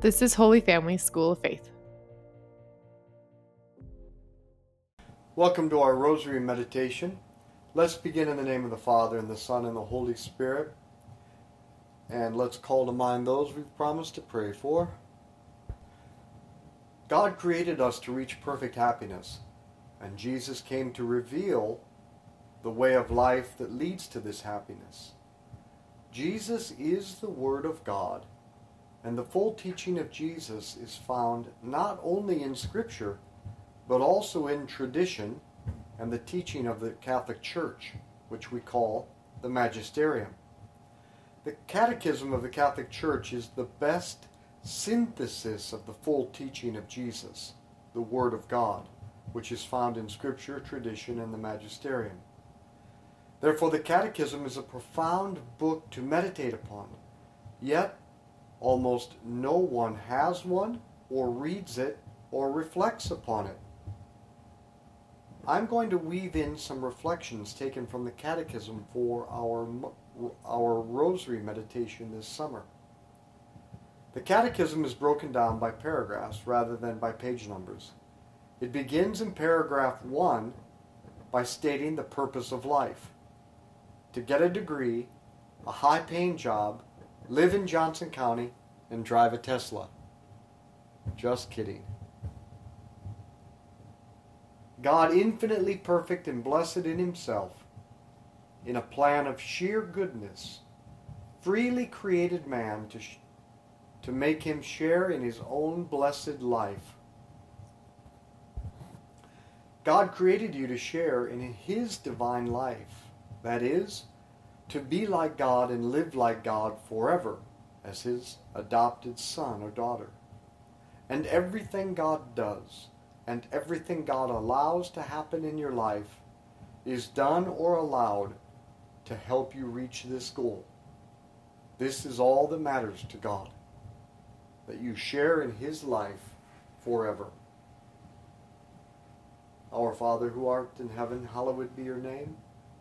This is Holy Family School of Faith. Welcome to our Rosary Meditation. Let's begin in the name of the Father, and the Son, and the Holy Spirit. And let's call to mind those we've promised to pray for. God created us to reach perfect happiness, and Jesus came to reveal the way of life that leads to this happiness. Jesus is the Word of God, and the full teaching of Jesus is found not only in Scripture, but also in tradition and the teaching of the Catholic Church, which we call the Magisterium. The Catechism of the Catholic Church is the best synthesis of the full teaching of Jesus, the Word of God, which is found in Scripture, tradition, and the Magisterium. Therefore, the Catechism is a profound book to meditate upon, yet almost no one has one, or reads it, or reflects upon it. I'm going to weave in some reflections taken from the Catechism for our, our Rosary meditation this summer. The Catechism is broken down by paragraphs rather than by page numbers. It begins in paragraph 1 by stating the purpose of life to get a degree, a high paying job, live in Johnson County, and drive a Tesla. Just kidding. God, infinitely perfect and blessed in Himself, in a plan of sheer goodness, freely created man to, sh- to make him share in His own blessed life. God created you to share in His divine life, that is, to be like God and live like God forever as His adopted son or daughter. And everything God does, and everything God allows to happen in your life is done or allowed to help you reach this goal. This is all that matters to God, that you share in His life forever. Our Father who art in heaven, hallowed be your name.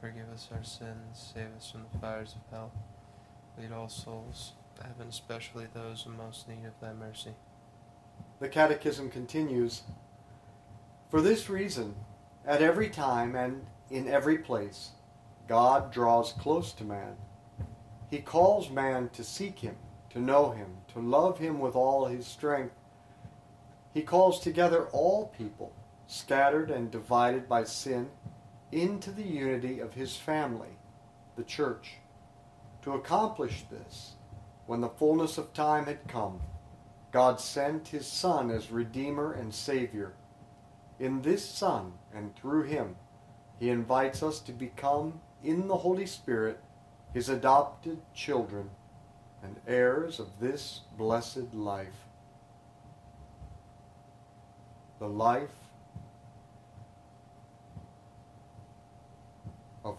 Forgive us our sins, save us from the fires of hell. Lead all souls heaven, especially those in most need of thy mercy. the Catechism continues For this reason, at every time and in every place, God draws close to man. He calls man to seek him, to know him, to love him with all his strength. He calls together all people, scattered and divided by sin, into the unity of his family, the church. To accomplish this, when the fullness of time had come, God sent his Son as Redeemer and Savior. In this Son and through him, he invites us to become, in the Holy Spirit, his adopted children and heirs of this blessed life. The life of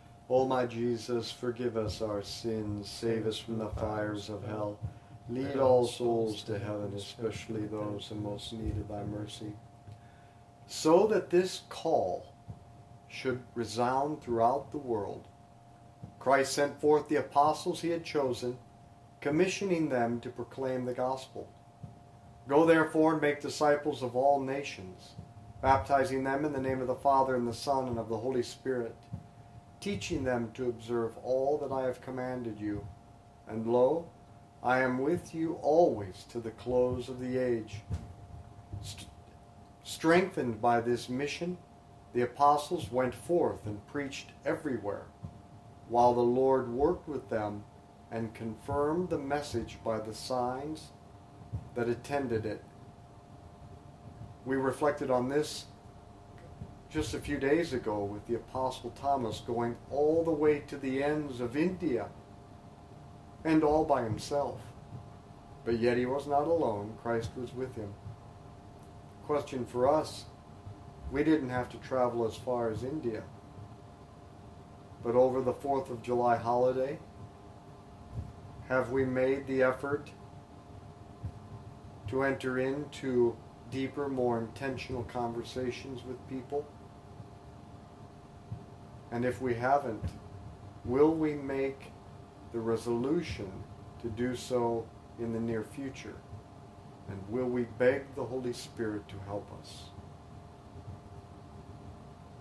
O my Jesus, forgive us our sins, save us from the fires of hell. Lead all souls to heaven, especially those in most need of thy mercy. So that this call should resound throughout the world, Christ sent forth the apostles he had chosen, commissioning them to proclaim the gospel. Go therefore and make disciples of all nations, baptizing them in the name of the Father and the Son and of the Holy Spirit, teaching them to observe all that I have commanded you. And lo, I am with you always to the close of the age. St- strengthened by this mission, the apostles went forth and preached everywhere, while the Lord worked with them and confirmed the message by the signs that attended it. We reflected on this just a few days ago with the Apostle Thomas going all the way to the ends of India and all by himself. But yet he was not alone, Christ was with him. Question for us we didn't have to travel as far as India. But over the 4th of July holiday, Have we made the effort to enter into deeper, more intentional conversations with people? And if we haven't, will we make the resolution to do so in the near future? And will we beg the Holy Spirit to help us?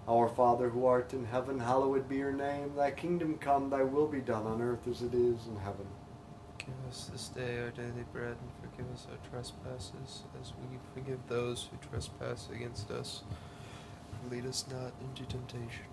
Our Father who art in heaven, hallowed be your name. Thy kingdom come, thy will be done on earth as it is in heaven. Give us this day our daily bread, and forgive us our trespasses, as we forgive those who trespass against us. Lead us not into temptation,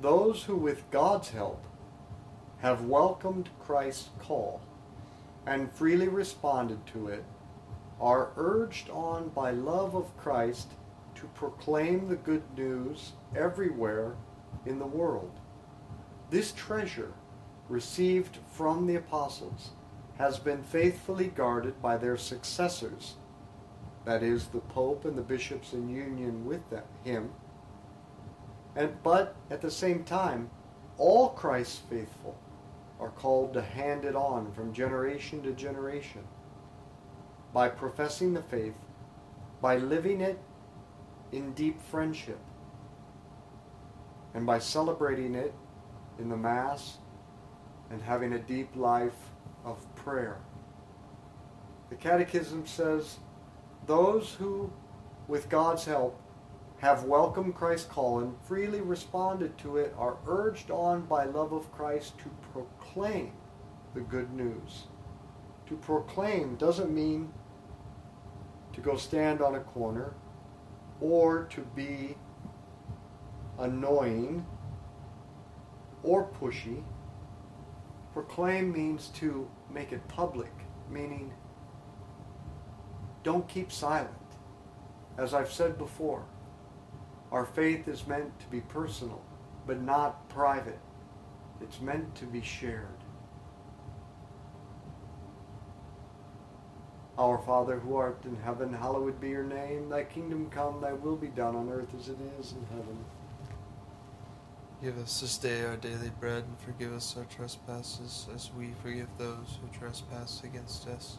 those who with God's help have welcomed Christ's call and freely responded to it are urged on by love of Christ to proclaim the good news everywhere in the world. This treasure received from the apostles has been faithfully guarded by their successors, that is, the Pope and the bishops in union with them, him. And, but at the same time, all Christ's faithful are called to hand it on from generation to generation by professing the faith, by living it in deep friendship, and by celebrating it in the Mass and having a deep life of prayer. The Catechism says those who, with God's help, have welcomed Christ's call and freely responded to it are urged on by love of Christ to proclaim the good news. To proclaim doesn't mean to go stand on a corner or to be annoying or pushy. Proclaim means to make it public, meaning don't keep silent. As I've said before, our faith is meant to be personal, but not private. It's meant to be shared. Our Father who art in heaven, hallowed be your name. Thy kingdom come, thy will be done on earth as it is in heaven. Give us this day our daily bread, and forgive us our trespasses, as we forgive those who trespass against us.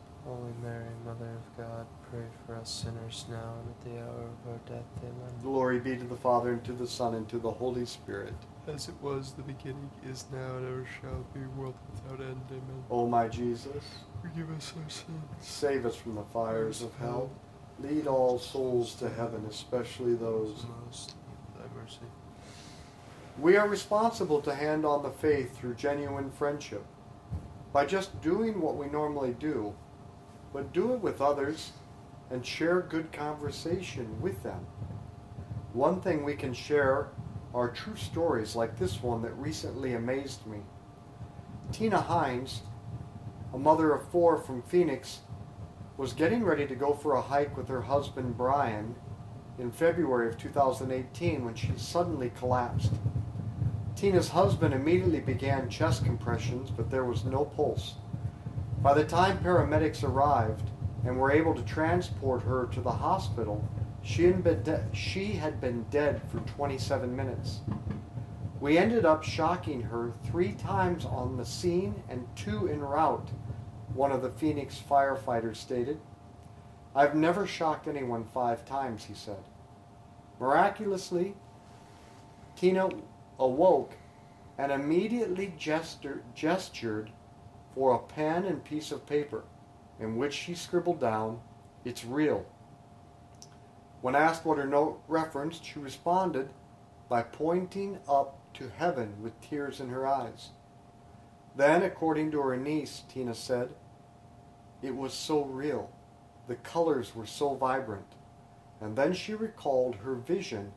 Holy Mary, Mother of God, pray for us sinners now and at the hour of our death. Amen. Glory be to the Father, and to the Son, and to the Holy Spirit. As it was the beginning, is now, and ever shall be, world without end. Amen. O my Jesus, Forgive us our sins. save us from the fires of hell. Lead all souls to heaven, especially those. most in thy mercy. We are responsible to hand on the faith through genuine friendship. By just doing what we normally do, but do it with others and share good conversation with them. One thing we can share are true stories like this one that recently amazed me. Tina Hines, a mother of four from Phoenix, was getting ready to go for a hike with her husband Brian in February of 2018 when she suddenly collapsed. Tina's husband immediately began chest compressions, but there was no pulse. By the time paramedics arrived and were able to transport her to the hospital, she had been, de- she had been dead for 27 minutes. We ended up shocking her three times on the scene and two en route, one of the Phoenix firefighters stated. I've never shocked anyone five times, he said. Miraculously, Tina awoke and immediately gesture, gestured for a pen and piece of paper in which she scribbled down, It's real. When asked what her note referenced, she responded by pointing up to heaven with tears in her eyes. Then, according to her niece, Tina said, It was so real. The colors were so vibrant. And then she recalled her vision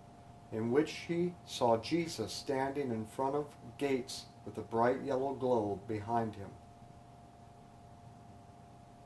in which she saw Jesus standing in front of gates with a bright yellow globe behind him.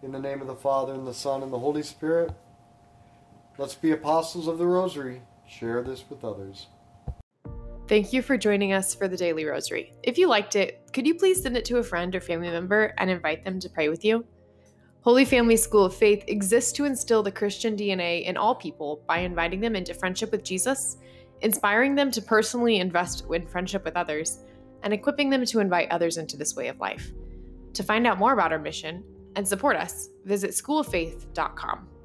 In the name of the Father, and the Son, and the Holy Spirit, let's be apostles of the Rosary. Share this with others. Thank you for joining us for the Daily Rosary. If you liked it, could you please send it to a friend or family member and invite them to pray with you? Holy Family School of Faith exists to instill the Christian DNA in all people by inviting them into friendship with Jesus, inspiring them to personally invest in friendship with others, and equipping them to invite others into this way of life. To find out more about our mission and support us, visit schooloffaith.com.